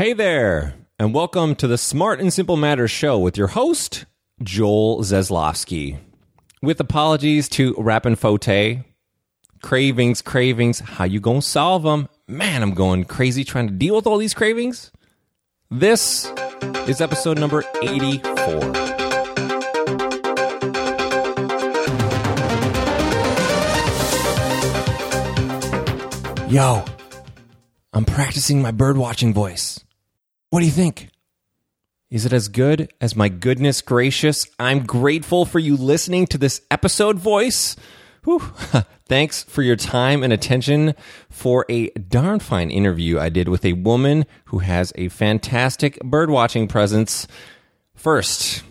Hey there, and welcome to the Smart and Simple Matters show with your host, Joel Zaslofsky. With apologies to Rappin' Fote, cravings, cravings, how you gonna solve them? Man, I'm going crazy trying to deal with all these cravings. This is episode number 84. Yo, I'm practicing my birdwatching voice. What do you think? Is it as good as my goodness gracious? I'm grateful for you listening to this episode voice. Whew. Thanks for your time and attention for a darn fine interview I did with a woman who has a fantastic birdwatching presence. First,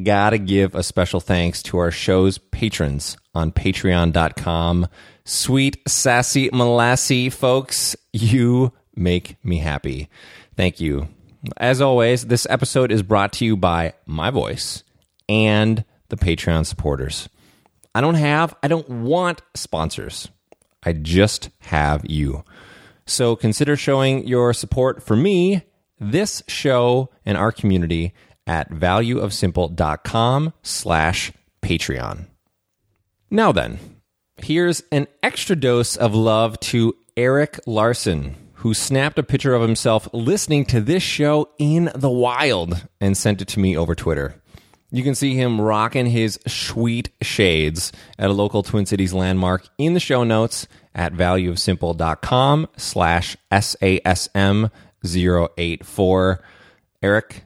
gotta give a special thanks to our show's patrons on patreon.com. Sweet, sassy, molassy folks, you make me happy. Thank you. As always, this episode is brought to you by my voice and the Patreon supporters. I don't have, I don't want sponsors. I just have you. So consider showing your support for me, this show, and our community at valueofsimple.com slash Patreon. Now then, here's an extra dose of love to Eric Larson, who snapped a picture of himself listening to this show in the wild and sent it to me over Twitter. You can see him rocking his sweet shades at a local Twin Cities landmark in the show notes at valueofsimple.com slash SASM084. Eric,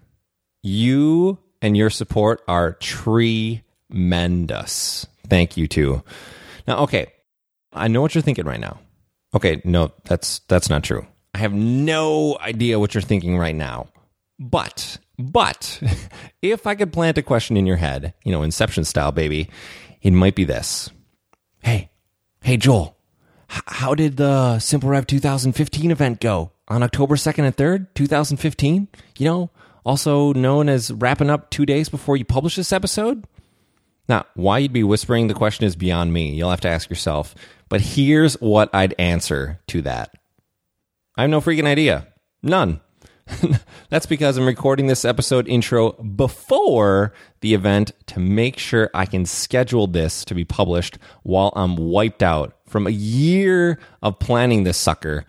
you and your support are tremendous. Thank you too. Now, okay, I know what you're thinking right now. Okay, no, that's that's not true. I have no idea what you're thinking right now. But but if I could plant a question in your head, you know, Inception style, baby, it might be this. Hey, hey, Joel, h- how did the Simple Rev 2015 event go on October 2nd and 3rd, 2015? You know, also known as wrapping up two days before you publish this episode? Now, why you'd be whispering the question is beyond me. You'll have to ask yourself. But here's what I'd answer to that I have no freaking idea. None. That's because I'm recording this episode intro before the event to make sure I can schedule this to be published while I'm wiped out from a year of planning this sucker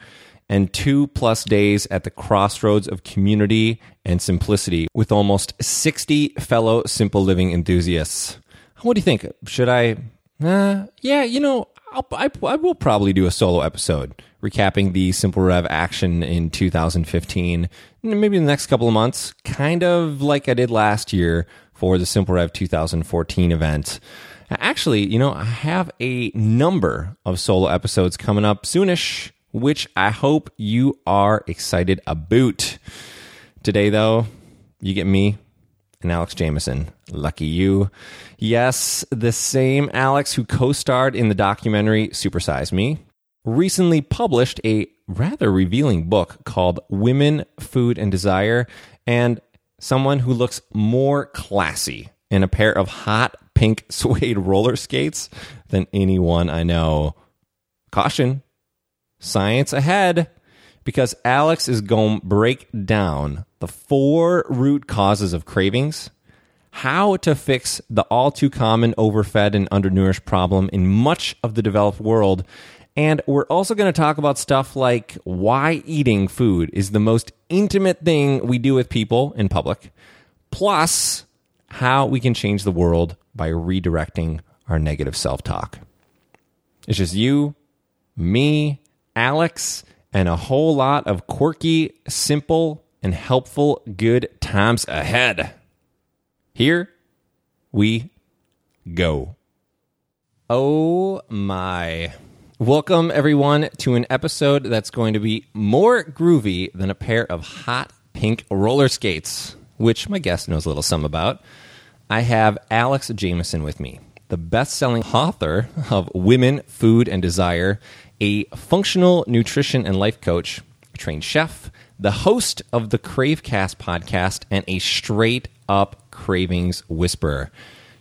and two plus days at the crossroads of community and simplicity with almost 60 fellow simple living enthusiasts. What do you think? Should I? Uh, yeah, you know, I'll, I, I will probably do a solo episode recapping the Simple Rev action in 2015, maybe in the next couple of months, kind of like I did last year for the Simple Rev 2014 event. Actually, you know, I have a number of solo episodes coming up soonish, which I hope you are excited about. Today, though, you get me and Alex Jamieson. Lucky you. Yes, the same Alex who co starred in the documentary Supersize Me recently published a rather revealing book called Women, Food, and Desire, and someone who looks more classy in a pair of hot pink suede roller skates than anyone I know. Caution, science ahead, because Alex is going to break down the four root causes of cravings, how to fix the all too common overfed and undernourished problem in much of the developed world, and we're also going to talk about stuff like why eating food is the most intimate thing we do with people in public, plus how we can change the world by redirecting our negative self talk. It's just you, me, Alex, and a whole lot of quirky, simple, and helpful good times ahead. Here we go. Oh my. Welcome, everyone, to an episode that's going to be more groovy than a pair of hot pink roller skates, which my guest knows a little something about. I have Alex Jamieson with me, the best selling author of Women, Food, and Desire, a functional nutrition and life coach, trained chef, the host of the Cravecast podcast, and a straight up cravings whisperer.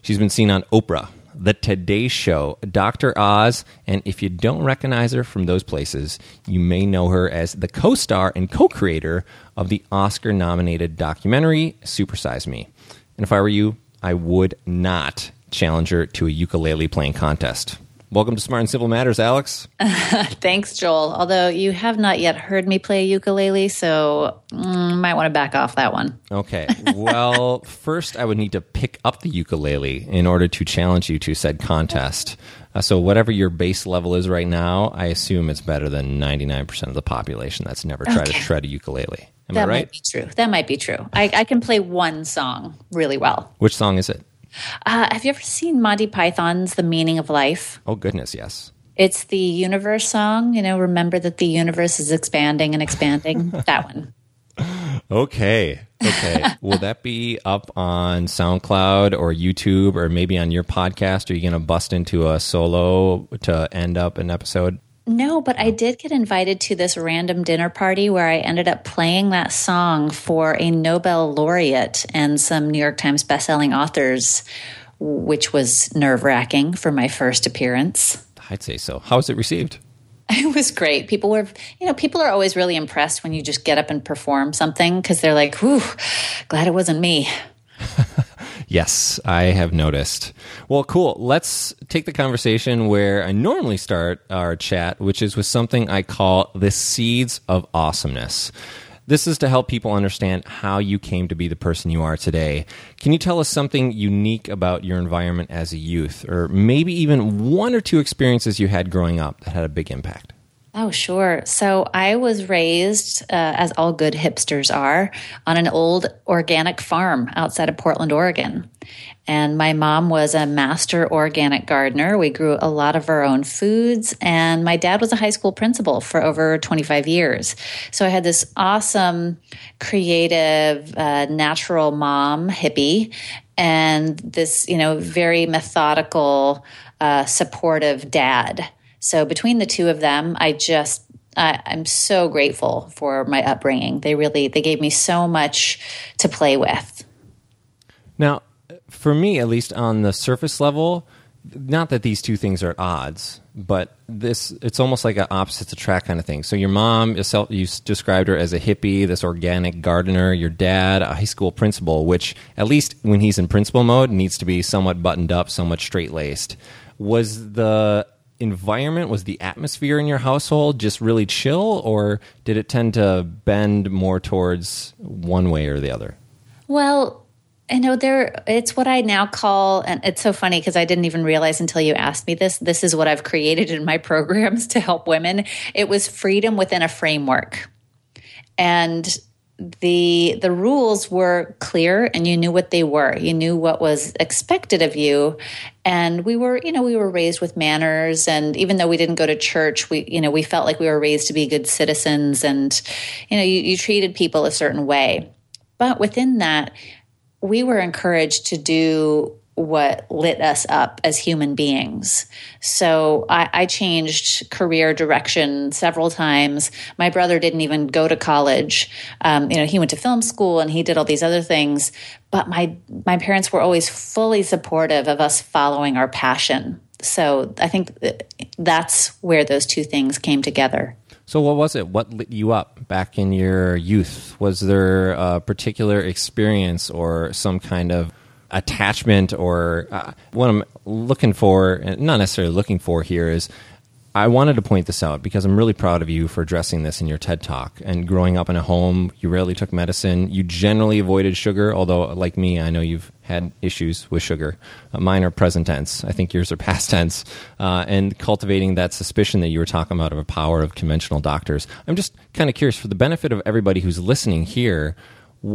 She's been seen on Oprah, The Today Show, Dr. Oz, and if you don't recognize her from those places, you may know her as the co star and co creator of the Oscar nominated documentary Supersize Me. And if I were you, I would not challenge her to a ukulele playing contest. Welcome to Smart and Simple Matters, Alex. Thanks, Joel. Although you have not yet heard me play ukulele, so mm, might want to back off that one. Okay. Well, first I would need to pick up the ukulele in order to challenge you to said contest. Uh, so whatever your base level is right now, I assume it's better than 99% of the population that's never tried Okay. to shred a ukulele. Am that I right? That might be true. That might be true. I, I can play one song really well. Which song is it? Uh, have you ever seen Monty Python's The Meaning of Life? Oh goodness, yes. It's the universe song. You know, remember that the universe is expanding and expanding. that one. Okay. Okay. Will that be up on SoundCloud or YouTube or maybe on your podcast? Are you going to bust into a solo to end up an episode? No, but I did get invited to this random dinner party where I ended up playing that song for a Nobel laureate and some New York Times bestselling authors, which was nerve wracking for my first appearance. I'd say so. How was it received? It was great. People were, you know, people are always really impressed when you just get up and perform something because they're like, whew, glad it wasn't me. Yes, I have noticed. Well, cool. Let's take the conversation where I normally start our chat, which is with something I call the seeds of awesomeness. This is to help people understand how you came to be the person you are today. Can you tell us something unique about your environment as a youth, or maybe even one or two experiences you had growing up that had a big impact? Oh, sure. So I was raised, uh, as all good hipsters are, on an old organic farm outside of Portland, Oregon. And my mom was a master organic gardener. We grew a lot of our own foods. And my dad was a high school principal for over 25 years. So I had this awesome, creative, uh, natural mom, hippie, and this, you know, very methodical, uh, supportive dad. So between the two of them, I just I'm so grateful for my upbringing. They really they gave me so much to play with. Now, for me, at least on the surface level, not that these two things are at odds, but this it's almost like an opposites attract kind of thing. So your mom, yourself, you described her as a hippie, this organic gardener. Your dad, a high school principal, which at least when he's in principal mode, needs to be somewhat buttoned up, somewhat straight laced. Was the environment, was the atmosphere in your household just really chill, or did it tend to bend more towards one way or the other? Well, I know there it's what I now call and it's so funny because I didn't even realize until you asked me this. This is what I've created in my programs to help women. It was freedom within a framework. And the the rules were clear and you knew what they were. You knew what was expected of you. And we were you know we were raised with manners. And even though we didn't go to church we you know we felt like we were raised to be good citizens and you know you, you treated people a certain way. But within that we were encouraged to do what lit us up as human beings. So I, I, changed career direction several times. My brother didn't even go to college. Um, you know, he went to film school and he did all these other things. But my my parents were always fully supportive of us following our passion. So I think that's where those two things came together. So, what was it? What lit you up back in your youth? Was there a particular experience or some kind of attachment or uh, what I'm looking for, not necessarily looking for here, is I wanted to point this out because I'm really proud of you for addressing this in your TED Talk. And growing up in a home, you rarely took medicine. You generally avoided sugar, although, like me, I know you've had issues with sugar. Uh, mine are present tense. I think yours are past tense. Uh, and cultivating that suspicion that you were talking about of a power of conventional doctors. I'm just kind of curious for the benefit of everybody who's listening here.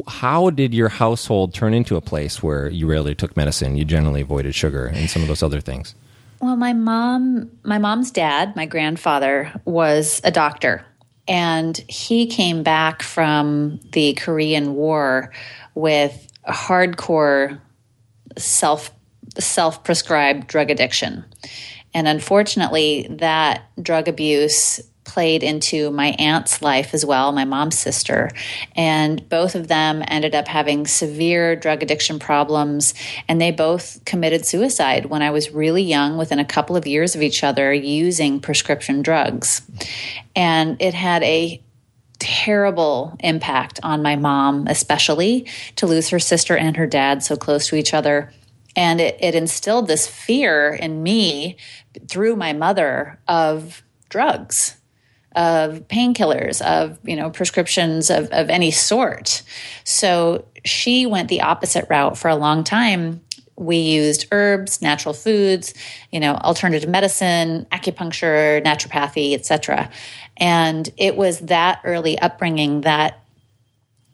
How did your household turn into a place where you rarely took medicine, you generally avoided sugar and some of those other things? Well, my mom, my mom's dad, my grandfather was a doctor, and he came back from the Korean War with hardcore self self prescribed drug addiction, and unfortunately, that drug abuse played into my aunt's life as well, my mom's sister. And both of them ended up having severe drug addiction problems. And they both committed suicide when I was really young, within a couple of years of each other, using prescription drugs. And it had a terrible impact on my mom, especially to lose her sister and her dad so close to each other. And it, it instilled this fear in me through my mother of drugs of painkillers, of you know prescriptions of, of any sort. So she went the opposite route for a long time. We used herbs, natural foods, you know, alternative medicine, acupuncture, naturopathy, etc. And it was that early upbringing that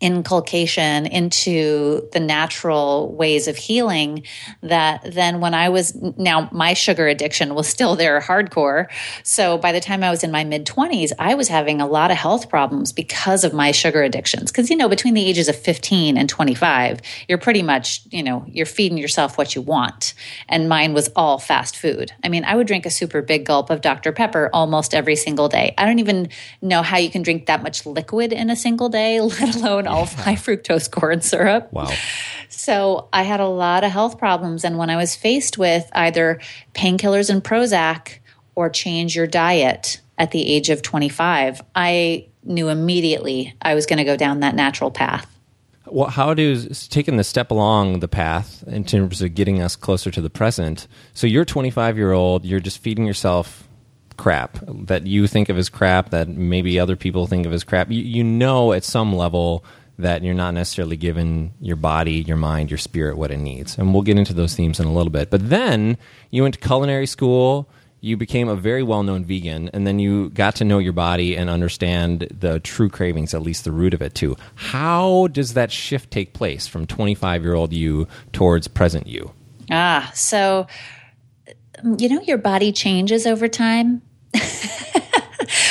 inculcation into the natural ways of healing that then when I was now my sugar addiction was still there hardcore. So by the time I was in my mid 20s, I was having a lot of health problems because of my sugar addictions. Because, you know, between the ages of 15 and 25, you're pretty much, you know, you're feeding yourself what you want. And mine was all fast food. I mean, I would drink a super big gulp of Dr. Pepper almost every single day. I don't even know how you can drink that much liquid in a single day, let alone all high fructose corn syrup. Wow. So I had a lot of health problems. And when I was faced with either painkillers and Prozac or change your diet at the age of 25, I knew immediately I was going to go down that natural path. Well, how does taking the step along the path in terms of getting us closer to the present? So you're 25 year old, you're just feeding yourself crap that you think of as crap, that maybe other people think of as crap. You, you know, at some level, that you're not necessarily giving your body, your mind, your spirit what it needs. And we'll get into those themes in a little bit. But then you went to culinary school, you became a very well known vegan, and then you got to know your body and understand the true cravings, at least the root of it too. How does that shift take place from 25 year old you towards present you? Ah, so, you know, your body changes over time.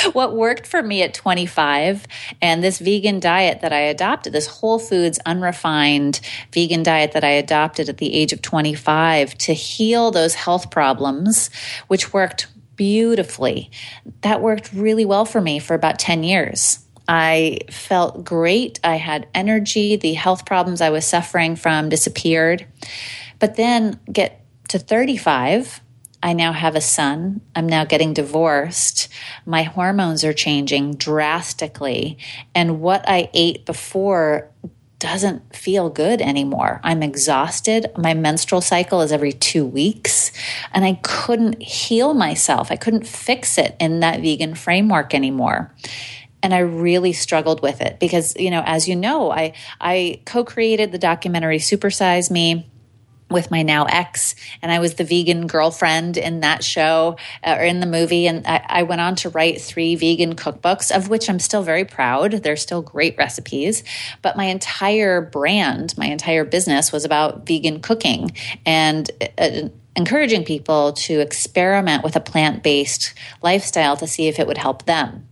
what worked for me at 25 and this vegan diet that I adopted, this whole foods, unrefined vegan diet that I adopted at the age of 25 to heal those health problems, which worked beautifully. That worked really well for me for about 10 years. I felt great. I had energy. The health problems I was suffering from disappeared. But then get to 35 I now have a son. I'm now getting divorced. My hormones are changing drastically. And what I ate before doesn't feel good anymore. I'm exhausted. My menstrual cycle is every two weeks, and I couldn't heal myself. I couldn't fix it in that vegan framework anymore. And I really struggled with it because, you know, as you know, I, I co created the documentary Supersize Me with my now ex, and I was the vegan girlfriend in that show uh, or in the movie. And I, I, went on to write three vegan cookbooks, of which I'm still very proud. They're still great recipes. But my entire brand, my entire business was about vegan cooking and uh, encouraging people to experiment with a plant based lifestyle to see if it would help them.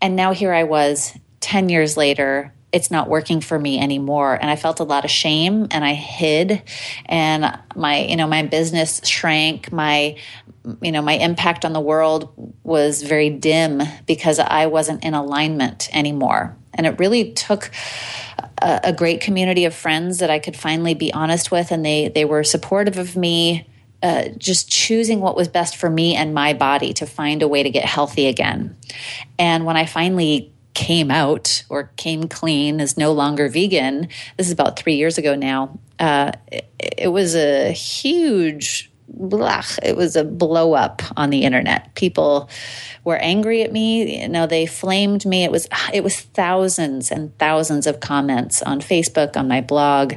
And now here I was 10 years later it's not working for me anymore. And i felt a lot of shame and i hid. And my you know my business shrank. My you know my impact on the world was very dim because i wasn't in alignment anymore. And it really took a, a great community of friends that i could finally be honest with. And they they were supportive of me uh, just choosing what was best for me and my body to find a way to get healthy again. And when I finally came out or came clean is no longer vegan. This is about three years ago now. Uh, it, it, was a huge, blah, it was a blow up on the internet. People were angry at me. You know, they flamed me. It was it was thousands and thousands of comments on Facebook, on my blog.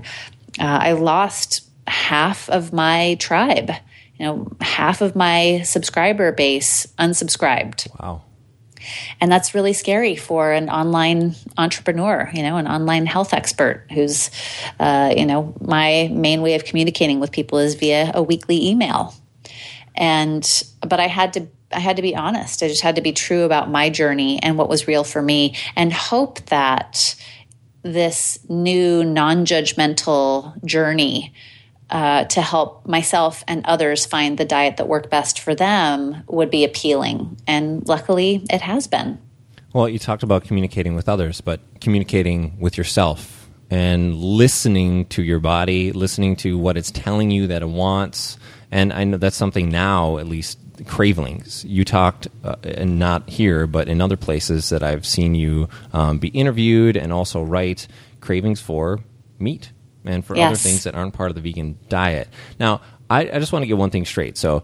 Uh, I lost half of my tribe. You know, half of my subscriber base unsubscribed. Wow and that's really scary for an online entrepreneur you know an online health expert who's uh, you know my main way of communicating with people is via a weekly email and but i had to I had to be honest. I just had to be true about my journey and what was real for me and hope that this new non judgmental journey uh, to help myself and others find the diet that worked best for them would be appealing. And luckily, it has been. Well, you talked about communicating with others, but communicating with yourself and listening to your body, listening to what it's telling you that it wants. And I know that's something now, at least cravings. You talked, uh, and not here, but in other places that I've seen you um, be interviewed and also write cravings for meat and for yes. other things that aren't part of the vegan diet. Now, I, I just want to get one thing straight. So,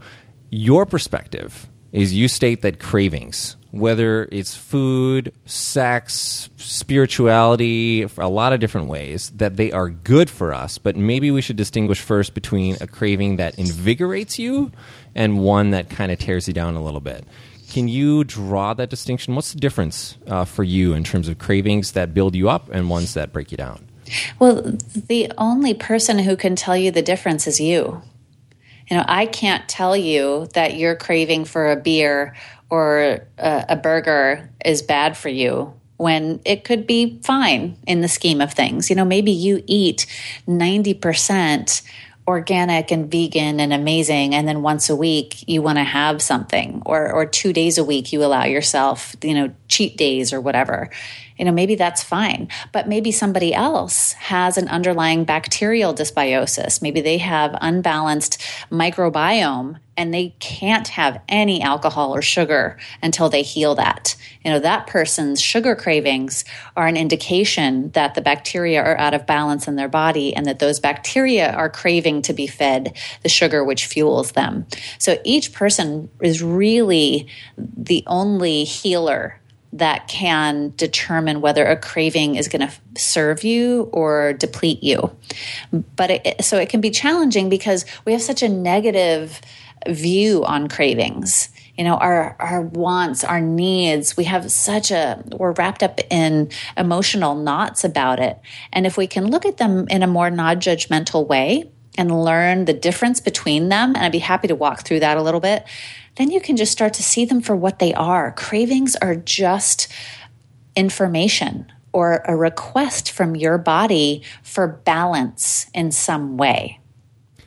your perspective is you state that cravings, whether it's food, sex, spirituality, a lot of different ways, that they are good for us, but maybe we should distinguish first between a craving that invigorates you and one that kind of tears you down a little bit. Can you draw that distinction? What's the difference uh, for you in terms of cravings that build you up and ones that break you down? Well, the only person who can tell you the difference is you. You know, I can't tell you that your craving for a beer or a, a burger is bad for you when it could be fine in the scheme of things. You know, maybe you eat 90% organic and vegan and amazing and then once a week you want to have something or or 2 days a week you allow yourself you know cheat days or whatever you know, maybe that's fine. But maybe somebody else has an underlying bacterial dysbiosis. Maybe they have unbalanced microbiome and they can't have any alcohol or sugar until they heal that. You know, that person's sugar cravings are an indication that the bacteria are out of balance in their body and that those bacteria are craving to be fed the sugar which fuels them. So each person is really the only healer that can determine whether a craving is going to serve you or deplete you. But it, so it can be challenging because we have such a negative view on cravings. You know, our our wants, our needs, we have such a we're wrapped up in emotional knots about it. And if we can look at them in a more non-judgmental way and learn the difference between them, and I'd be happy to walk through that a little bit then you can just start to see them for what they are. Cravings are just information or a request from your body for balance in some way.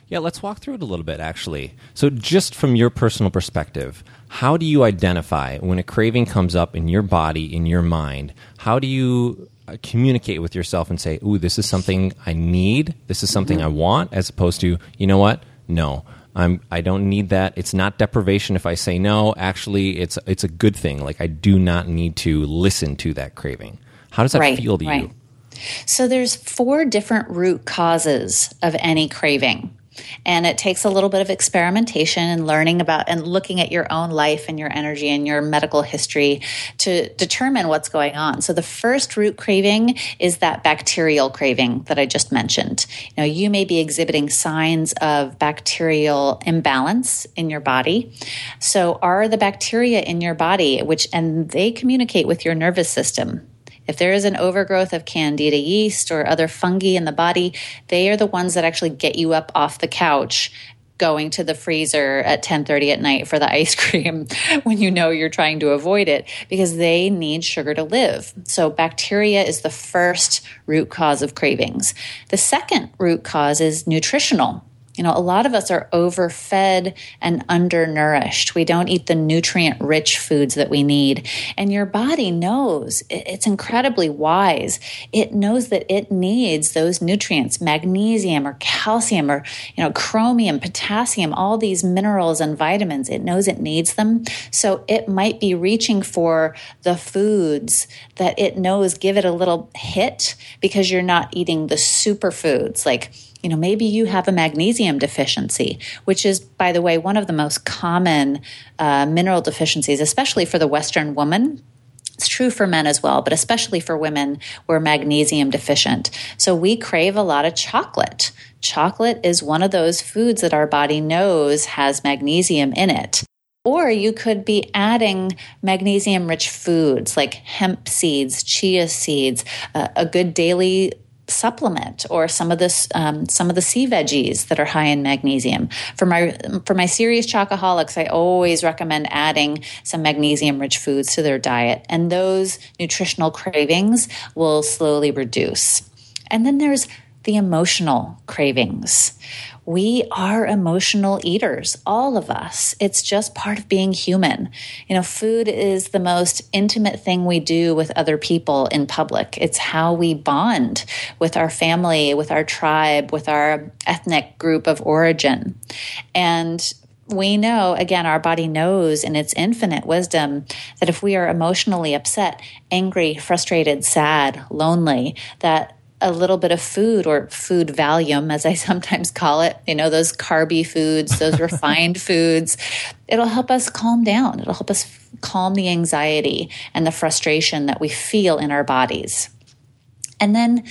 Yeah, let's walk through it a little bit actually. So, just from your personal perspective, how do you identify when a craving comes up in your body, in your mind? How do you uh, communicate with yourself and say, Ooh, this is something I need, this is something mm-hmm. I want, as opposed to, you know what? No, I'm I don't need that. It's not deprivation if I say no. Actually, it's it's a good thing. Like I do not need to listen to that craving. How does that right, feel to right. you? So there's four different root causes of any craving. And it takes a little bit of experimentation and learning about and looking at your own life and your energy and your medical history to determine what's going on. So the first root craving is that bacterial craving that I just mentioned. You know, you may be exhibiting signs of bacterial imbalance in your body. So are the bacteria in your body which and they communicate with your nervous system if there is an overgrowth of candida yeast or other fungi in the body, they are the ones that actually get you up off the couch going to the freezer at 10:30 at night for the ice cream when you know you're trying to avoid it because they need sugar to live. So bacteria is the first root cause of cravings. The second root cause is nutritional. You know, a lot of us are overfed and undernourished. We don't eat the nutrient rich foods that we need. And your body knows, it's incredibly wise. It knows that it needs those nutrients, magnesium or calcium or, you know, chromium, potassium, all these minerals and vitamins. It knows it needs them. So it might be reaching for the foods that it knows give it a little hit because you're not eating the superfoods like you know, maybe you have a magnesium deficiency, which is, by the way, one of the most common uh, mineral deficiencies, especially for the Western woman. It's true for men as well, but especially for women, we're magnesium deficient. So we crave a lot of chocolate. Chocolate is one of those foods that our body knows has magnesium in it. Or you could be adding magnesium rich foods like hemp seeds, chia seeds, uh, a good daily supplement or some of this um, some of the sea veggies that are high in magnesium. For my for my serious chocoholics i always recommend adding some magnesium rich foods to their diet and those nutritional cravings will slowly reduce. And then there's the emotional cravings we are emotional eaters, all of us. It's just part of being human. You know, food is the most intimate thing we do with other people in public. It's how we bond with our family, with our tribe, with our ethnic group of origin. And we know, again, our body knows in its infinite wisdom that if we are emotionally upset, angry, frustrated, sad, lonely, that a little bit of food or food Valium, as I sometimes call it, you know, those carby foods, those refined foods, it'll help us calm down. It'll help us calm the anxiety and the frustration that we feel in our bodies. And then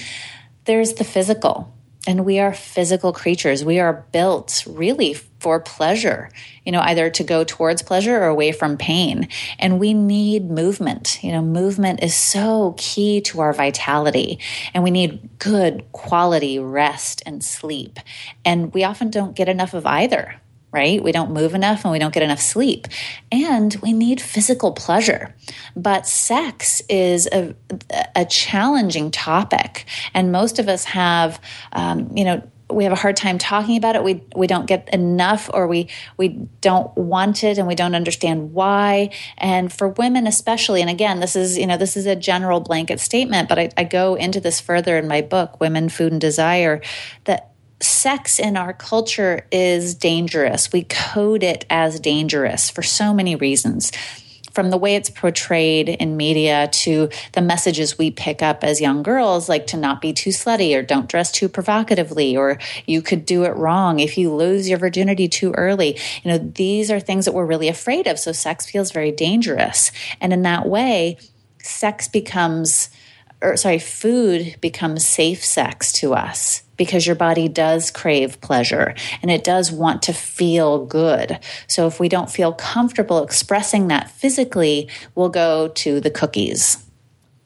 there's the physical and we are physical creatures. We are built really for pleasure, you know, either to go towards pleasure or away from pain. And we need movement. You know, movement is so key to our vitality. And we need good quality rest and sleep. And we often don't get enough of either right? We don't move enough and we don't get enough sleep. And we need physical pleasure. But sex is a, a challenging topic. And most of us have, um, you know, we have a hard time talking about it. We we don't get enough, or we we don't want it, and we don't understand why. And for women especially, and again, this is you know this is a general blanket statement, but I, I go into this further in my book, Women, Food, and Desire, that sex in our culture is dangerous. We code it as dangerous for so many reasons. From the way it's portrayed in media to the messages we pick up as young girls, like to not be too slutty or don't dress too provocatively, or you could do it wrong if you lose your virginity too early. You know, these are things that we're really afraid of. So sex feels very dangerous. And in that way, sex becomes, or sorry, food becomes safe sex to us because your body does crave pleasure and it does want to feel good. So if we don't feel comfortable expressing that physically, we'll go to the cookies.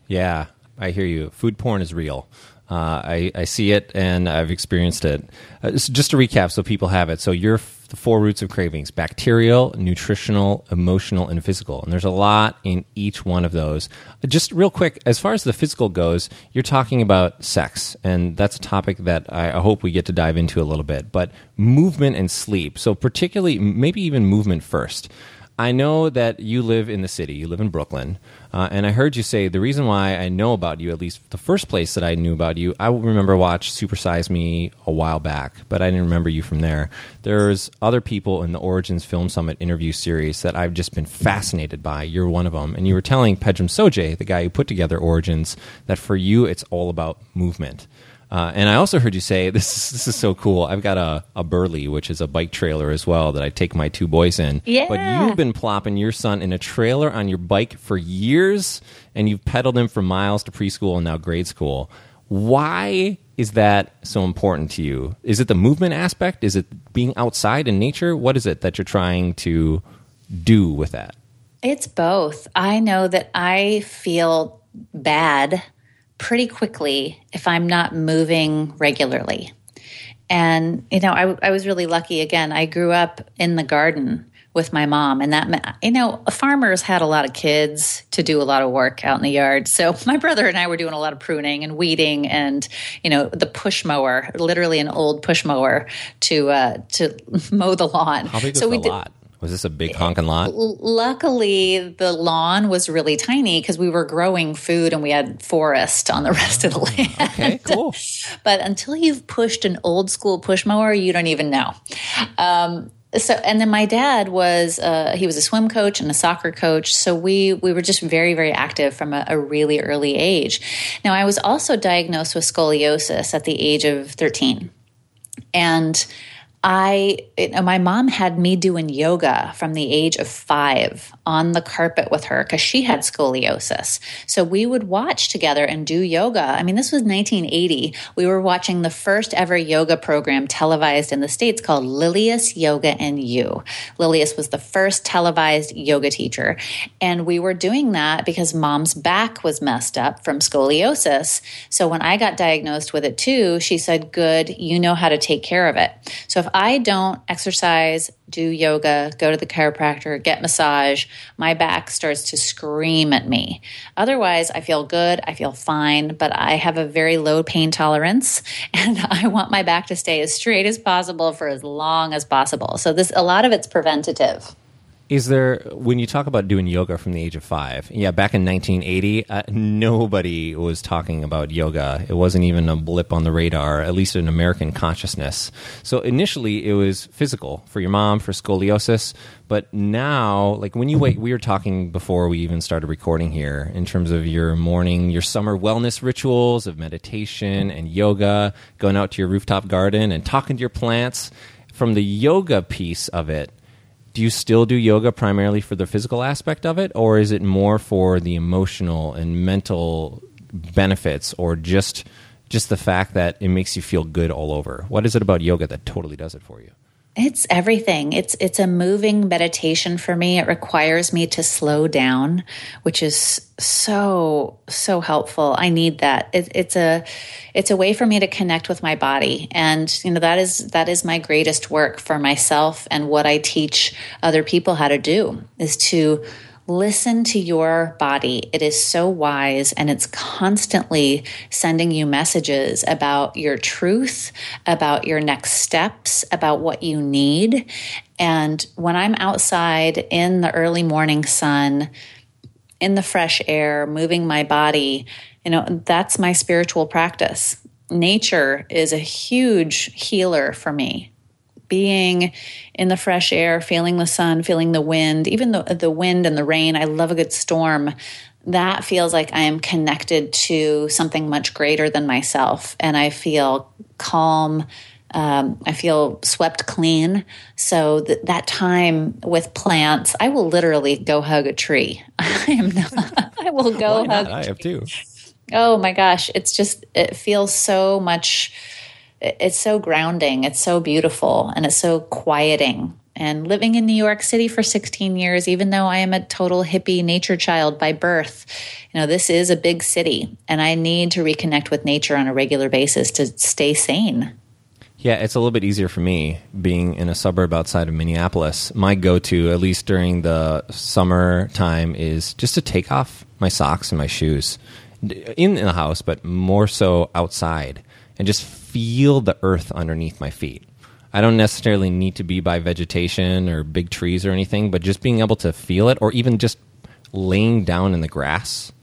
Yeah, I hear you. Food porn is real. Uh, I, I see it and I've experienced it. Uh, just to recap, so people have it. So you're the four roots of cravings bacterial, nutritional, emotional, and physical. And there's a lot in each one of those. Just real quick, as far as the physical goes, you're talking about sex, and that's a topic that I hope we get to dive into a little bit. But movement and sleep. So, particularly, maybe even movement first. I know that you live in the city, you live in Brooklyn. Uh, and I heard you say the reason why I know about you, at least the first place that I knew about you, I remember watch Super Size Me a while back, but I didn't remember you from there. There's other people in the Origins Film Summit interview series that I've just been fascinated by. You're one of them, and you were telling Pedram Shojai, the guy who put together Origins, that for you it's all about movement. Uh, and I also heard you say this. Is, this is so cool. I've got a, a Burley, which is a bike trailer as well, that I take my two boys in. Yeah. But you've been plopping your son in a trailer on your bike for years, and you've pedaled him for miles to preschool and now grade school. Why is that so important to you? Is it the movement aspect? Is it being outside in nature? What is it that you're trying to do with that? It's both. I know that I feel bad pretty quickly if I'm not moving regularly. And, you know, I, I was really lucky. Again, I grew up in the garden with my mom and that you know farmers had a lot of kids to do a lot of work out in the yard so my brother and i were doing a lot of pruning and weeding and you know the push mower literally an old push mower to uh to mow the lawn How big so was we the lot? Was this a big honking lot? luckily the lawn was really tiny because we were growing food and we had forest on the rest of the land Okay, cool. but until you've pushed an old school push mower you don't even know. Um, so and then my dad was uh, he was a swim coach and a soccer coach. So we we were just very very active from a, a really early age. Now i was also diagnosed with scoliosis at the age of 13 and I, you uh, know, my mom had me doing yoga from the age of five on the carpet with her because she had scoliosis. So we would watch together and do yoga. I mean, this was 1980. We were watching the first ever yoga program televised in the States called Lilias Yoga and You. Lilias was the first televised yoga teacher. And we were doing that because mom's back was messed up from scoliosis. So when I got diagnosed with it too, she said, Good, you know how to take care of it. So if I don't exercise, do yoga, go to the chiropractor, get massage, my back starts to scream at me. Otherwise, I feel good, I feel fine, but I have a very low pain tolerance and I want my back to stay as straight as possible for as long as possible. So this a lot of it's preventative. Is there, when you talk about doing yoga from the age of five, yeah, back in 1980, uh, nobody was talking about yoga. It wasn't even a blip on the radar, at least in American consciousness. So initially, it was physical for your mom, for scoliosis. But now, like when you wait, we were talking before we even started recording here in terms of your morning, your summer wellness rituals of meditation and yoga, going out to your rooftop garden and talking to your plants. From the yoga piece of it, do you still do yoga primarily for the physical aspect of it or is it more for the emotional and mental benefits or just just the fact that it makes you feel good all over? What is it about yoga that totally does it for you it's everything. It's it's a moving meditation for me. It requires me to slow down, which is so so helpful. I need that. It, it's a it's a way for me to connect with my body, and you know that is that is my greatest work for myself and what I teach other people how to do is to Listen to your body. It is so wise and it's constantly sending you messages about your truth, about your next steps, about what you need. And when I'm outside in the early morning sun, in the fresh air, moving my body, you know, that's my spiritual practice. Nature is a huge healer for me being in the fresh air, feeling the sun, feeling the wind, even the, the wind and the rain. I love a good storm. That feels like I am connected to something much greater than myself. And I feel calm. Um, I feel swept clean. So th- that time with plants, I will literally go hug a tree. I am not, I will go hug. I have too. Oh my gosh. It's just, it feels so much it's so grounding, it's so beautiful, and it's so quieting. And living in New York City for 16 years, even though I am a total hippie nature child by birth, you know, this is a big city, and I need to reconnect with nature on a regular basis to stay sane. Yeah, it's a little bit easier for me being in a suburb outside of Minneapolis. My go to, at least during the summer time, is just to take off my socks and my shoes in the house, but more so outside and just feel the earth underneath my feet. I don't necessarily need to be by vegetation or big trees or anything, but just being able to feel it, or even just laying down in the grass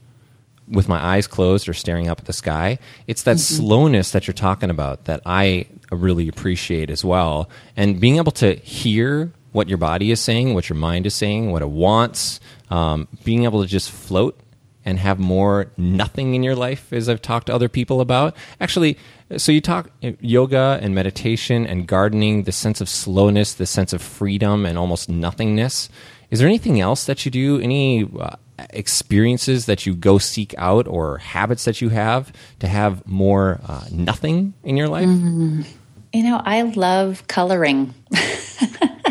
with my eyes closed or staring up at the sky. It's that mm-hmm. slowness that you're talking about that I really appreciate as well. And being able to hear what your body is saying, what your mind is saying, what it wants, um, being able to just float and have more nothing in your life, as I've talked to other people about. Actually, so you talk yoga and meditation and gardening, the sense of slowness, the sense of freedom and almost nothingness. Is there anything else that you do? Any uh, experiences that you go seek out or habits that you have to have more uh, nothing in your life? Mm-hmm. You know, I love coloring.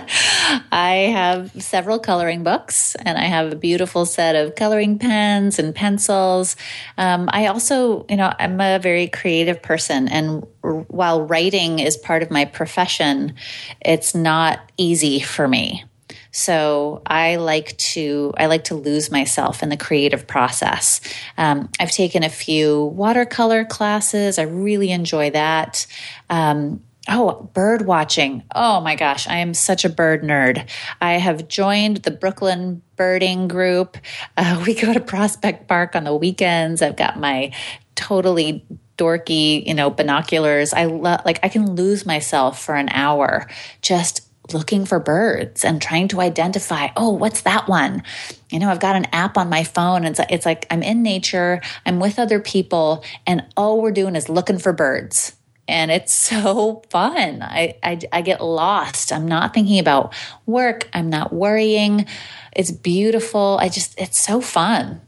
I have several coloring books and I have a beautiful set of coloring pens and pencils. Um, I also, you know, I'm a very creative person. And while writing is part of my profession, it's not easy for me. So I like to I like to lose myself in the creative process. Um, I've taken a few watercolor classes. I really enjoy that. Um, Oh, bird watching. Oh my gosh, I am such a bird nerd. I have joined the Brooklyn birding group. Uh, we go to Prospect Park on the weekends. I've got my totally dorky, you know, binoculars. I love, like, I can lose myself for an hour just looking for birds and trying to identify, oh, what's that one? You know, I've got an app on my phone. And it's, it's like I'm in nature, I'm with other people, and all we're doing is looking for birds and it's so fun. I, I, I get lost. I'm not thinking about work. I'm not worrying. It's beautiful. I just it's so fun.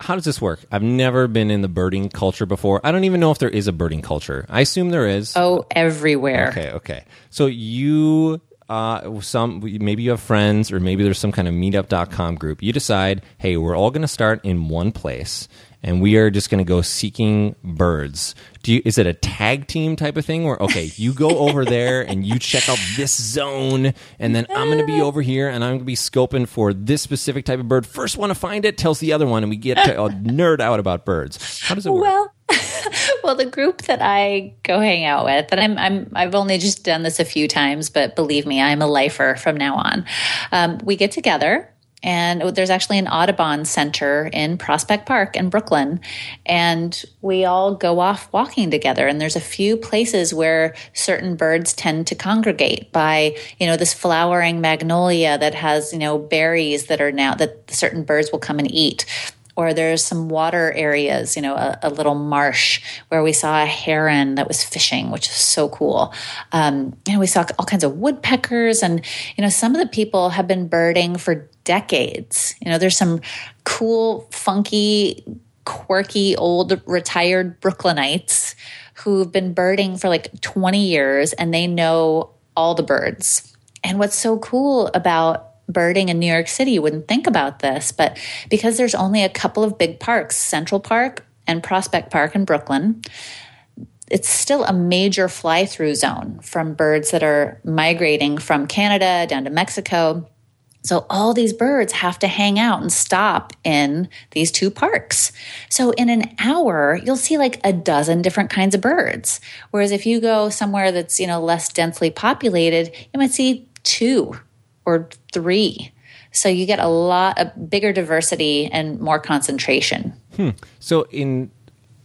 How does this work? I've never been in the birding culture before. I don't even know if there is a birding culture. I assume there is. Oh, everywhere. Okay, okay. So you uh, some maybe you have friends or maybe there's some kind of meetup.com group. You decide, hey, we're all going to start in one place and we are just going to go seeking birds. Do you, is it a tag team type of thing where okay, you go over there and you check out this zone, and then I'm going to be over here and I'm going to be scoping for this specific type of bird. First one to find it tells the other one, and we get to uh, nerd out about birds. How does it work? Well, well, the group that I go hang out with, and I'm, I'm I've only just done this a few times, but believe me, I'm a lifer from now on. Um, we get together. And there's actually an Audubon Center in Prospect Park in Brooklyn. And we all go off walking together. And there's a few places where certain birds tend to congregate by, you know, this flowering magnolia that has, you know, berries that are now that certain birds will come and eat or there's some water areas, you know, a, a, little marsh where we saw a heron that was fishing, which is so cool. Um, and we saw all kinds of woodpeckers, and you know, some of the people have been birding for decades. You know, there's some cool, funky, quirky, old retired Brooklynites who've been birding for like 20 years, and they know all the birds. And what's so cool about birding in New York City, you wouldn't think about this, but because there's only a couple of big parks, Central Park and Prospect Park in Brooklyn, it's still a major fly through zone from birds that are migrating from Canada down to Mexico. So all these birds have to hang out and stop in these two parks. So in an hour, you'll see like a dozen different kinds of birds. Whereas if you go somewhere that's, you know, less densely populated, you might see two or three. So you get a lot of bigger diversity and more concentration. Hmm. So in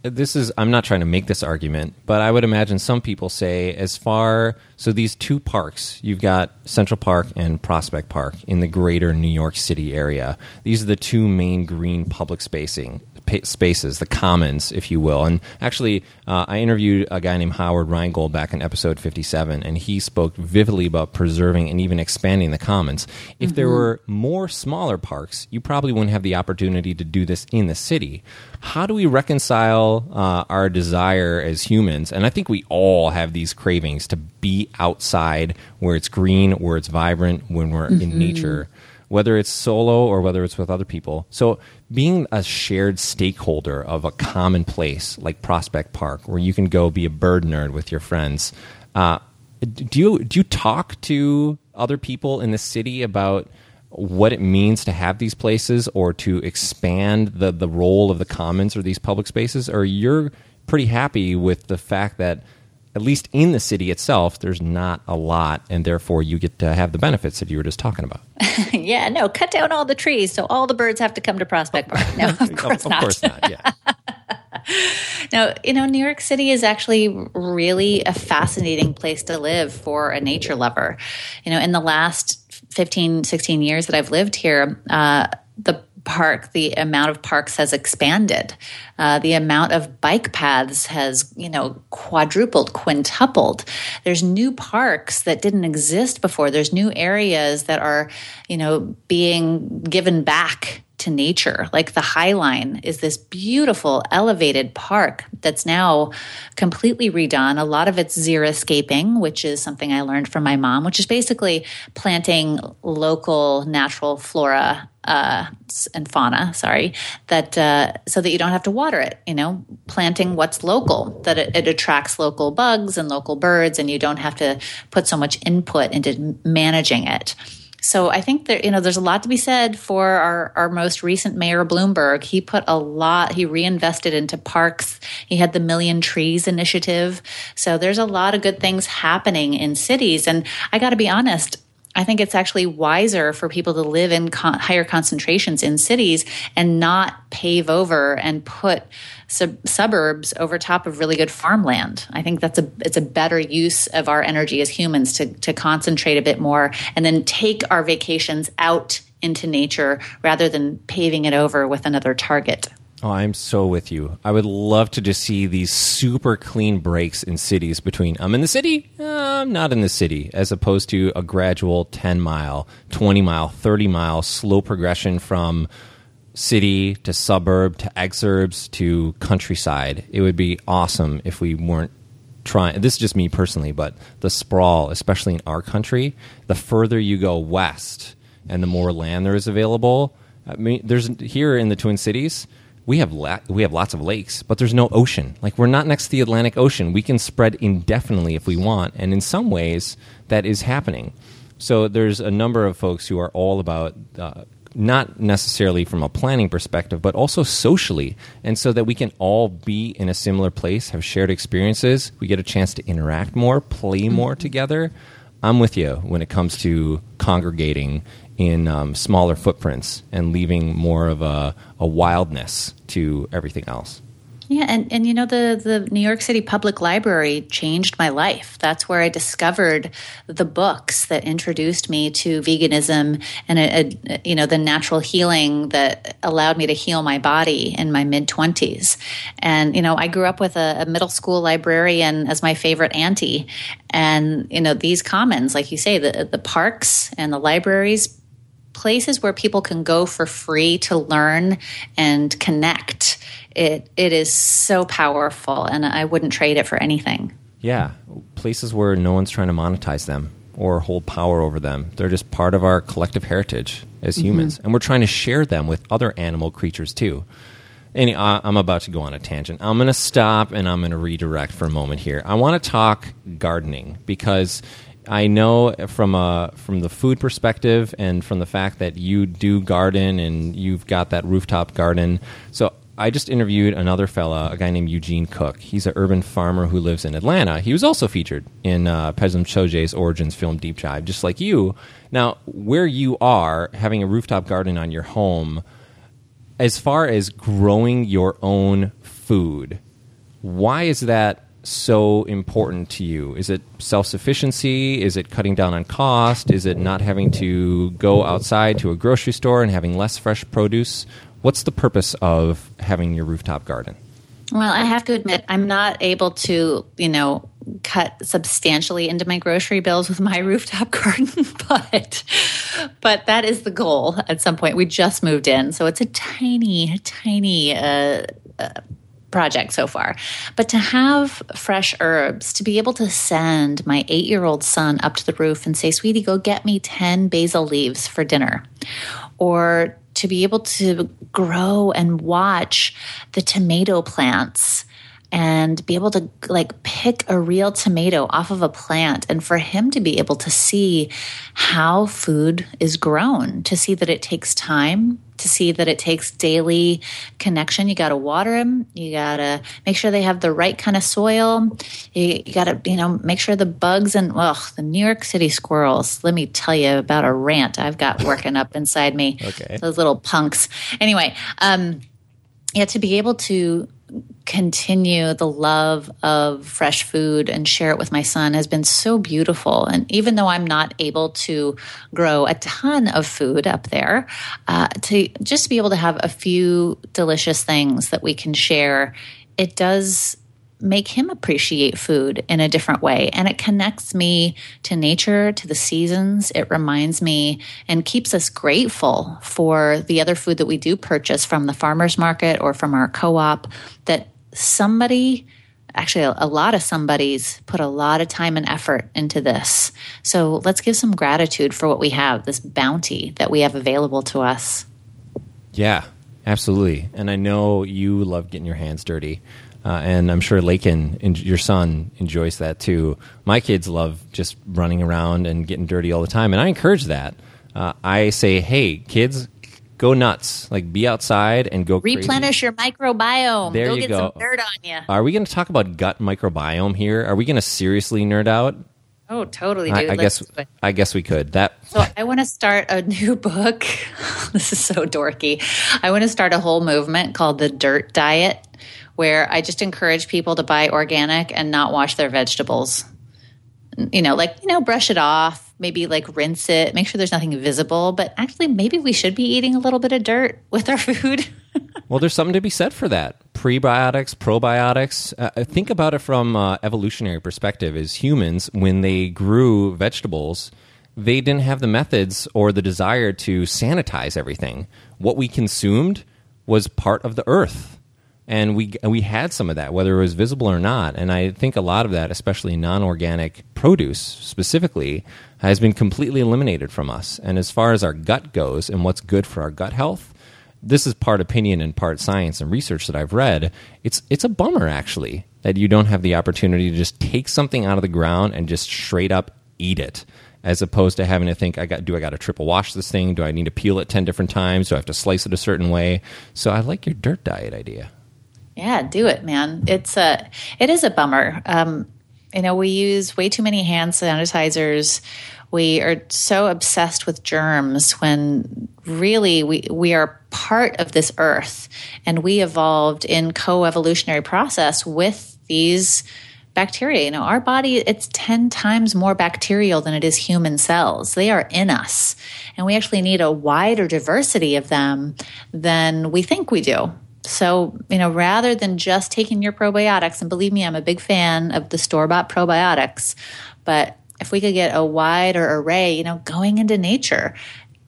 this is I'm not trying to make this argument, but I would imagine some people say as far so these two parks, you've got Central Park and Prospect Park in the greater New York City area. These are the two main green public spacing spaces, the commons, if you will. And actually, uh, I interviewed a guy named Howard Rheingold back in episode 57, and he spoke vividly about preserving and even expanding the commons. If mm-hmm. there were more smaller parks, you probably wouldn't have the opportunity to do this in the city. How do we reconcile uh, our desire as humans? And I think we all have these cravings to be outside where it's green, where it's vibrant, when we're mm-hmm. in nature whether it's solo or whether it's with other people. So being a shared stakeholder of a common place like Prospect Park, where you can go be a bird nerd with your friends, uh, do you do you talk to other people in the city about what it means to have these places or to expand the the role of the commons or these public spaces, or you're pretty happy with the fact that at least in the city itself, there's not a lot, and therefore you get to have the benefits that you were just talking about. yeah, no, cut down all the trees so all the birds have to come to Prospect Park. No, of course of, not. Of course not, yeah. now, you know, New York City is actually really a fascinating place to live for a nature lover. You know, in the last 15, 16 years that I've lived here, uh, the park, the amount of parks has expanded. Uh, the amount of bike paths has, you know, quadrupled, quintupled. There's new parks that didn't exist before. There's new areas that are, you know, being given back to nature. Like the High Line is this beautiful elevated park that's now completely redone. A lot of it's xeriscaping, which is something I learned from my mom, which is basically planting local natural flora uh, and fauna, sorry, that uh, so that you don't have to water it. You know, planting what's local, that it, it, attracts local bugs and local birds, and you don't have to put so much input into managing it. So I think that you know there's a lot to be said for our our most recent mayor Bloomberg. He put a lot. He reinvested into parks. He had the Million Trees initiative. So there's a lot of good things happening in cities. And I got to be honest. I think it's actually wiser for people to live in con- higher concentrations in cities and not pave over and put sub- suburbs over top of really good farmland. I think that's a it's a better use of our energy as humans to to concentrate a bit more and then take our vacations out into nature rather than paving it over with another target. Oh, I'm so with you. I would love to just see these super clean breaks in cities between I'm in the city, uh, I'm not in the city, as opposed to a gradual 10 mile, 20 mile, 30 mile slow progression from city to suburb to exurbs to countryside. It would be awesome if we weren't trying. This is just me personally, but the sprawl, especially in our country, the further you go west and the more land there is available. I mean, there's here in the Twin Cities we have la- we have lots of lakes, but there's no ocean. Like we're not next to the Atlantic Ocean. We can spread indefinitely if we want, and in some ways that is happening. So there's a number of folks who are all about uh, not necessarily from a planning perspective, but also socially, and so that we can all be in a similar place, have shared experiences. We get a chance to interact more, play more together. I'm with you when it comes to congregating in um, smaller footprints and leaving more of a, a wildness to everything else. Yeah, and, and you know the the New York City Public Library changed my life. That's where I discovered the books that introduced me to veganism and a, a, you know the natural healing that allowed me to heal my body in my mid twenties. And you know I grew up with a, a middle school librarian as my favorite auntie, and you know these commons, like you say, the the parks and the libraries places where people can go for free to learn and connect. It it is so powerful, and I wouldn't trade it for anything. Yeah, places where no one's trying to monetize them or hold power over them. They're just part of our collective heritage as mm-hmm. humans, mm-hmm. and we're trying to share them with other animal creatures too. And I'm about to go on a tangent. I'm going to stop and I'm going to redirect for a moment here. I want to talk gardening because I know from a from the food perspective and from the fact that you do garden and you've got that rooftop garden. So I just interviewed another fella, a guy named Eugene Cook. He's an urban farmer who lives in Atlanta. He was also featured in uh, Pedram Shojai's Origins film Deep Dive, just like you. Now, where you are, having a rooftop garden on your home, as far as growing your own food, why is that so important to you? Is it self sufficiency? Is it cutting down on cost? Is it not having to go outside to a grocery store and having less fresh produce? What's the purpose of having your rooftop garden? Well, I have to admit, I'm not able to, you know, cut substantially into my grocery bills with my rooftop garden, but but that is the goal at some point. We just moved in, so it's a tiny, tiny uh, uh, project so far. But to have fresh herbs, to be able to send my eight year old son up to the roof and say, Sweetie, go get me 10 basil leaves for dinner. Or to be able to grow and watch the tomato plants and be able to like pick a real tomato off of a plant and for him to be able to see how food is grown to see that it takes time to see that it takes daily connection. You got to water them you got to make sure they have the right kind of soil. You, you got to you know make sure the bugs and well the new york city squirrels let me tell you about a rant i've got working up inside me. Okay. Those little punks. Anyway um yeah to be able to continue the love of fresh food and share it with my son has been so beautiful. And even though I'm not able to grow a ton of food up there, uh, to just be able to have a few delicious things that we can share, it does make him appreciate food in a different way. And it connects me to nature, to the seasons. It reminds me and keeps us grateful for the other food that we do purchase from the farmer's market or from our co op that somebody actually a, lot of somebody's put a lot of time and effort into this. So let's give some gratitude for what we have, this bounty that we have available to us. Yeah, absolutely. And I know you love getting your hands dirty. Uh, and I'm sure Laken, your son, enjoys that too. My kids love just running around and getting dirty all the time, and I encourage that. Uh, I say, hey, kids, go nuts. Like, be outside and go replenish crazy. your microbiome. There go you get go. some dirt on you. Are we going to talk about gut microbiome here? Are we going to seriously nerd out? Oh, totally, dude. I, I guess I guess we could. That So I want to start a new book. this is so dorky. I want to start a whole movement called the Dirt Diet where I just encourage people to buy organic and not wash their vegetables. You know, like, you know, brush it off, maybe like rinse it, make sure there's nothing visible. But actually, maybe we should be eating a little bit of dirt with our food. well, there's something to be said for that. Prebiotics, probiotics. Uh, think about it from uh, evolutionary perspective. As humans, when they grew vegetables, they didn't have the methods or the desire to sanitize everything. What we consumed was part of the earth and we we had some of that, whether it was visible or not. And I think a lot of that, especially non-organic produce specifically, has been completely eliminated from us. And as far as our gut goes and what's good for our gut health, this is part opinion and part science and research that I've read. It's it's a bummer actually that you don't have the opportunity to just take something out of the ground and just straight up eat it as opposed to having to think I got do I got to triple wash this thing? Do I need to peel it 10 different times? Do I have to slice it a certain way? So I like your dirt diet idea. Yeah, do it, man. It's a it is a bummer. Um, you know, we use way too many hand sanitizers. We are so obsessed with germs when really we we are part of this earth and we evolved in co-evolutionary process with these bacteria. You know, our body, it's 10 times more bacterial than it is human cells. They are in us. And we actually need a wider diversity of them than we think we do. So, you know, rather than just taking your probiotics, and believe me, I'm a big fan of the store bought probiotics, but if we could get a wider array, you know, going into nature,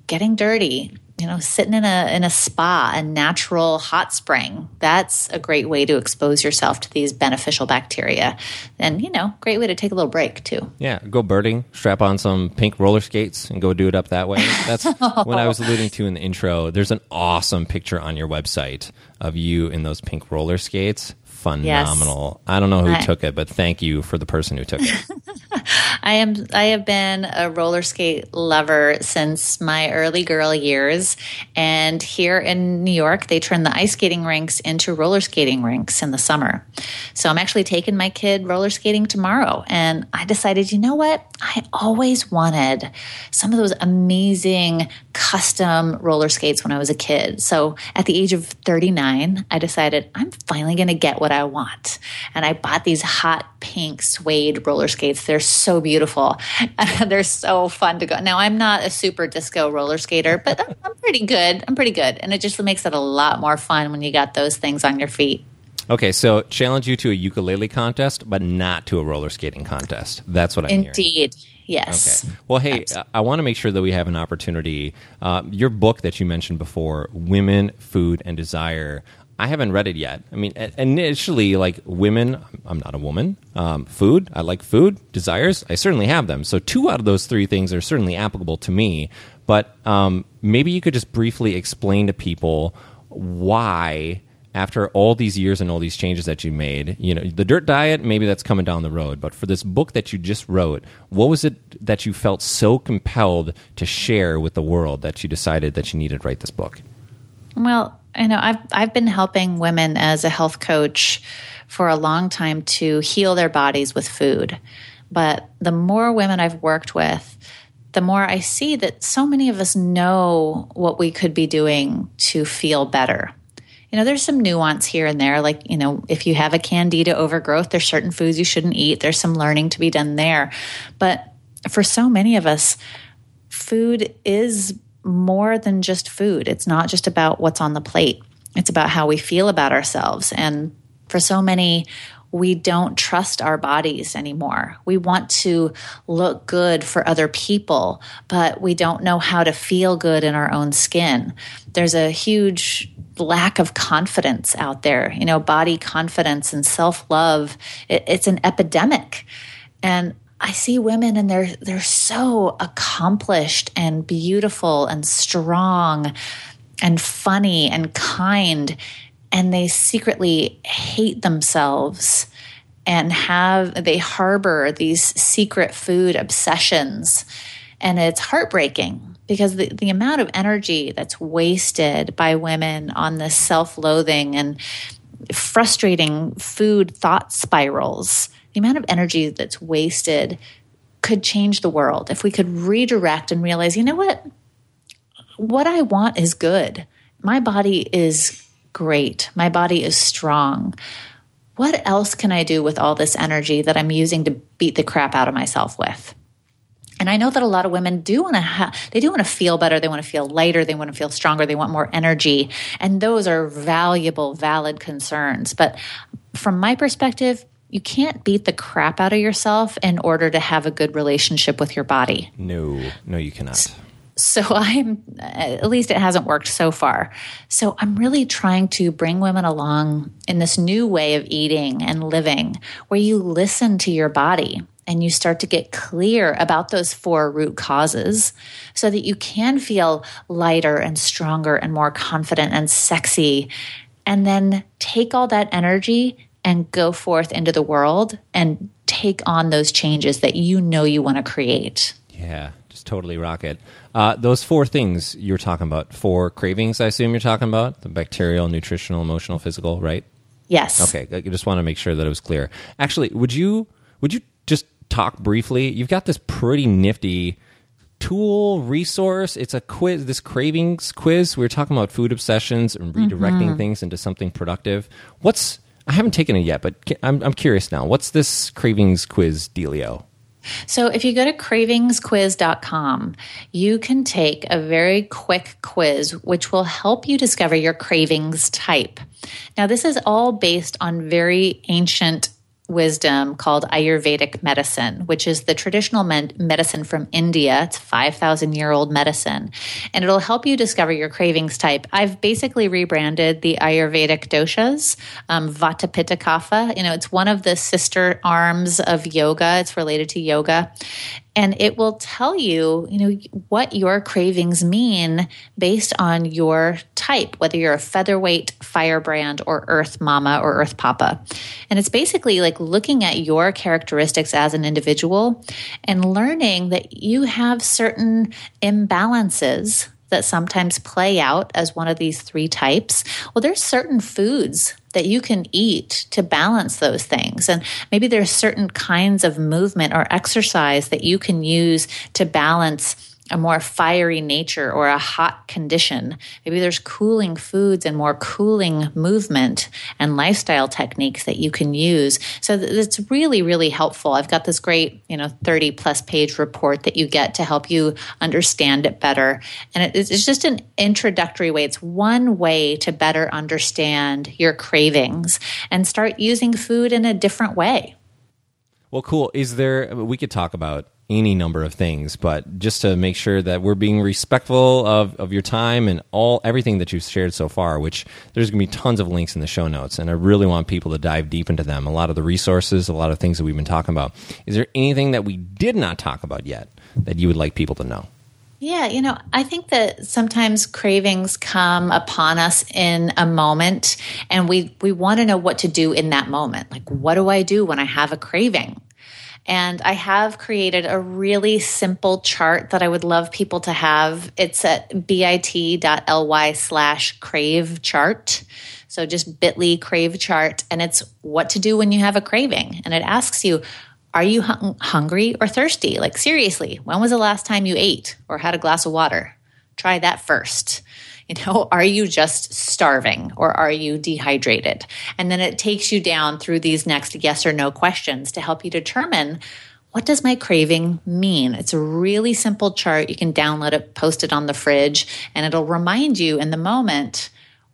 getting dirty, you know, sitting in a in a spa, a natural hot spring. That's a great way to expose yourself to these beneficial bacteria. And, you know, great way to take a little break too. Yeah, go birding, strap on some pink roller skates and go do it up that way. That's what I was alluding to in the intro. There's an awesome picture on your website of you in those pink roller skates phenomenal. Yes. I don't know who I, took it, but thank you for the person who took it. I am I have been a roller skate lover since my early girl years and here in New York they turn the ice skating rinks into roller skating rinks in the summer. So I'm actually taking my kid roller skating tomorrow and I decided, you know what? I always wanted some of those amazing custom roller skates when I was a kid. So at the age of 39, I decided I'm finally going to get what I want. And I bought these hot pink suede roller skates. They're so beautiful. They're so fun to go. Now, I'm not a super disco roller skater, but I'm pretty good. I'm pretty good. And it just makes it a lot more fun when you got those things on your feet. Okay, so challenge you to a ukulele contest, but not to a roller skating contest. That's what I'm Indeed. Hearing. Yes. Okay. Well, hey, I want to make sure that we have an opportunity. Uh, your book that you mentioned before, Women, Food, and Desire. I haven't read it yet. I mean, initially, like women, I'm not a woman. Um, food, I like food. Desires, I certainly have them. So, two out of those three things are certainly applicable to me. But um, maybe you could just briefly explain to people why after all these years and all these changes that you made, you know, the dirt diet, maybe that's coming down the road. But for this book that you just wrote, what was it that you felt so compelled to share with the world that you decided that you needed to write this book? Well, I know I've I've been helping women as a health coach for a long time to heal their bodies with food. But the more women I've worked with, the more I see that so many of us know what we could be doing to feel better you know, there's some nuance here and there. Like, you know, if you have a candida overgrowth, there's certain foods you shouldn't eat. There's some learning to be done there. But for so many of us, food is more than just food. It's not just about what's on the plate. It's about how we feel about ourselves. And for so many, we don't trust our bodies anymore. We want to look good for other people, but we don't know how to feel good in our own skin. There's a huge lack of confidence out there, you know, body confidence and self love. It, it's an epidemic. And I see women and they're they're so accomplished and beautiful and strong and funny and kind and they secretly hate themselves and have they harbor these secret food obsessions. And it's heartbreaking because the, the amount of energy that's wasted by women on this self-loathing and frustrating food thought spirals the amount of energy that's wasted could change the world if we could redirect and realize you know what what i want is good my body is great. My body is strong. What else can I do with all this energy that I'm using to beat the crap out of myself with? And I know that a lot of women do want to have, they do want to feel better. They want to feel lighter. They want to feel stronger. They want more energy. And those are valuable, valid concerns. But from my perspective, you can't beat the crap out of yourself in order to have a good relationship with your body. No, no, you cannot. So I'm, at least it hasn't worked so far. So I'm really trying to bring women along in this new way of eating and living where you listen to your body and you start to get clear about those four root causes so that you can feel lighter and stronger and more confident and sexy. And then take all that energy and go forth into the world and take on those changes that you know you want to create. Yeah, just totally rock it. Uh, those four things you're talking about, four cravings, I assume you're talking about the bacterial, nutritional, emotional, physical, right? Yes. Okay, I just want to make sure that it was clear. Actually, would you would you just talk briefly? You've got this pretty nifty tool resource. It's a quiz, this cravings quiz. We are talking about food obsessions and redirecting mm-hmm. things into something productive. What's I haven't taken it yet, but I'm I'm curious now. What's this cravings quiz dealio? So, if you go to cravingsquiz.com, you can take a very quick quiz which will help you discover your cravings type. Now, this is all based on very ancient wisdom called Ayurvedic medicine, which is the traditional medicine from India. It's 5,000 year old medicine, and it'll help you discover your cravings type. I've basically rebranded the Ayurvedic doshas, um, Vata Pitta Kapha. You know, it's one of the sister arms of yoga. It's related to yoga and it will tell you, you know, what your cravings mean based on your type, whether you're a featherweight firebrand or earth mama or earth papa. And it's basically like looking at your characteristics as an individual and learning that you have certain imbalances that sometimes play out as one of these three types. Well, there's certain foods that you can eat to balance those things. And maybe there's certain kinds of movement or exercise that you can use to balance a more fiery nature or a hot condition. Maybe there's cooling foods and more cooling movement and lifestyle techniques that you can use. So it's really, really helpful. I've got this great, you know, 30 plus page report that you get to help you understand it better. And it's just an introductory way. It's one way to better understand your cravings and start using food in a different way. Well, cool. Is there, we could talk about any number of things, but just to make sure that we're being respectful of, of your time and all everything that you've shared so far, which there's going to be tons of links in the show notes, and I really want people to dive deep into them. A lot of the resources, a lot of things that we've been talking about. Is there anything that we did not talk about yet that you would like people to know? Yeah, you know, I think that sometimes cravings come upon us in a moment and we we want to know what to do in that moment. Like what do I do when I have a craving? And I have created a really simple chart that I would love people to have. It's at bit.ly slash crave chart. So just bit.ly crave chart. And it's what to do when you have a craving. And it asks you, are you hung- hungry or thirsty? Like, seriously, when was the last time you ate or had a glass of water? Try that first. You know, are you just starving or are you dehydrated? And then it takes you down through these next yes or no questions to help you determine what does my craving mean? It's a really simple chart. You can download it, post it on the fridge, and it'll remind you in the moment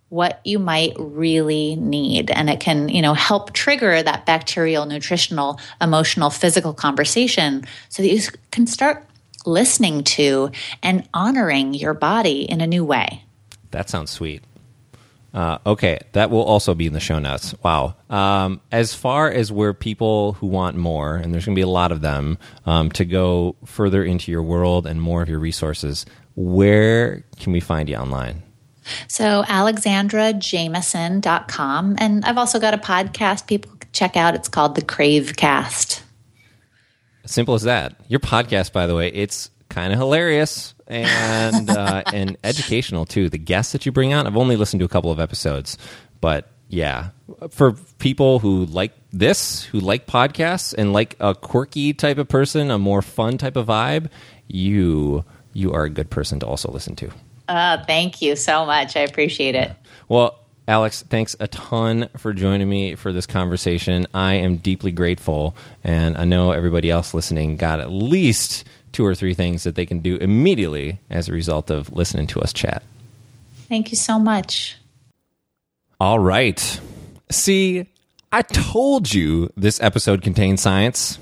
what you might really need and it can you know help trigger that bacterial nutritional emotional physical conversation so that you can start listening to and honoring your body in a new way that sounds sweet. Uh, okay, that will also be in the show notes. Wow. Um, as far as where people who want more, and there's going to be a lot of them, um, to go further into your world and more of your resources, where can we find you online? So, alexandrajamieson.com. And I've also got a podcast people can check out. It's called The Crave Cast. Simple as that. Your podcast, by the way, it's kind of hilarious and uh, and educational too. The guests that you bring on, I've only listened to a couple of episodes, but yeah, for people who like this, who like podcasts and like a quirky type of person, a more fun type of vibe, you you are a good person to also listen to. Uh, thank you so much. I appreciate it. Well, Alex, thanks a ton for joining me for this conversation. I am deeply grateful, and I know everybody else listening got at least two or three things that they can do immediately as a result of listening to us chat. Thank you so much. All right. See, I told you this episode contains science.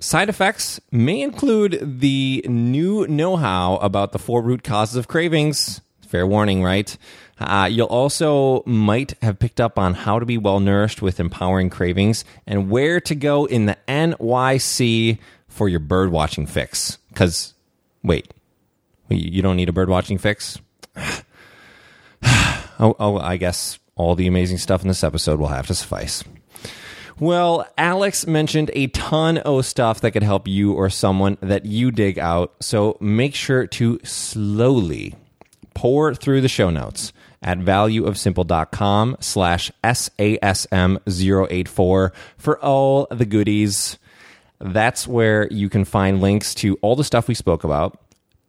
Side effects may include the new know how about the four root causes of cravings. Fair warning, right? Uh, you'll also might have picked up on how to be well nourished with empowering cravings and where to go in the NYC for your bird watching fix. Because, wait, you don't need a bird watching fix? oh, oh, I guess all the amazing stuff in this episode will have to suffice. Well, Alex mentioned a ton of stuff that could help you or someone that you dig out. So make sure to slowly pore through the show notes at valueofsimple.com slash SASM084 for all the goodies. That's where you can find links to all the stuff we spoke about,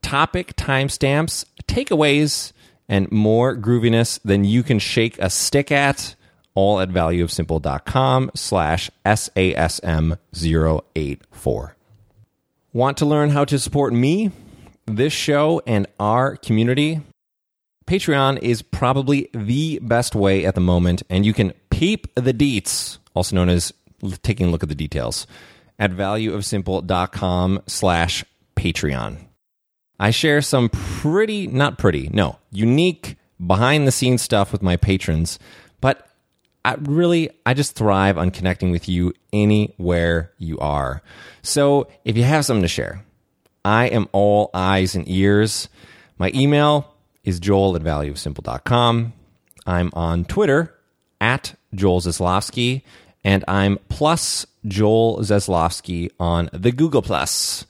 topic timestamps, takeaways, and more grooviness than you can shake a stick at, all at valueofsimple.com slash SASM084. Want to learn how to support me, this show, and our community? Patreon is probably the best way at the moment, and you can peep the deets, also known as taking a look at the details, at valueofsimple.com slash Patreon. I share some pretty, not pretty, no, unique behind the scenes stuff with my patrons, but I really, I just thrive on connecting with you anywhere you are. So if you have something to share, I am all eyes and ears. My email, is joel at valueofsimple.com. I'm on Twitter at Joel Zaslofsky, and I'm plus Joel Zaslofsky on the Google Plus.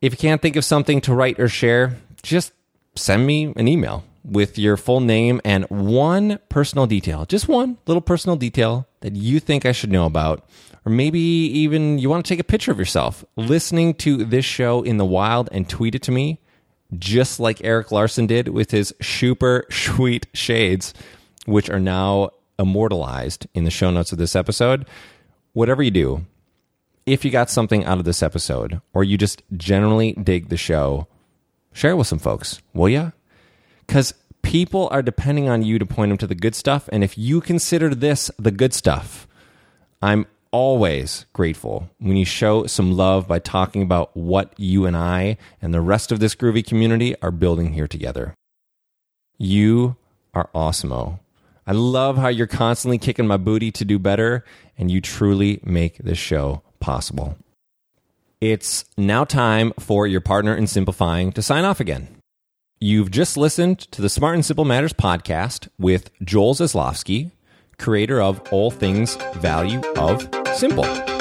If you can't think of something to write or share, just send me an email with your full name and one personal detail, just one little personal detail that you think I should know about. Or maybe even you want to take a picture of yourself listening to this show in the wild and tweet it to me just like Eric Larson did with his super sweet shades, which are now immortalized in the show notes of this episode. Whatever you do, if you got something out of this episode or you just generally dig the show, share it with some folks, will ya? Because people are depending on you to point them to the good stuff. And if you consider this the good stuff, I'm always grateful when you show some love by talking about what you and I and the rest of this groovy community are building here together. You are awesome. I love how you're constantly kicking my booty to do better, and you truly make this show possible. It's now time for your partner in simplifying to sign off again. You've just listened to the Smart and Simple Matters podcast with Joel Zaslofsky, creator of All Things Value of Simple.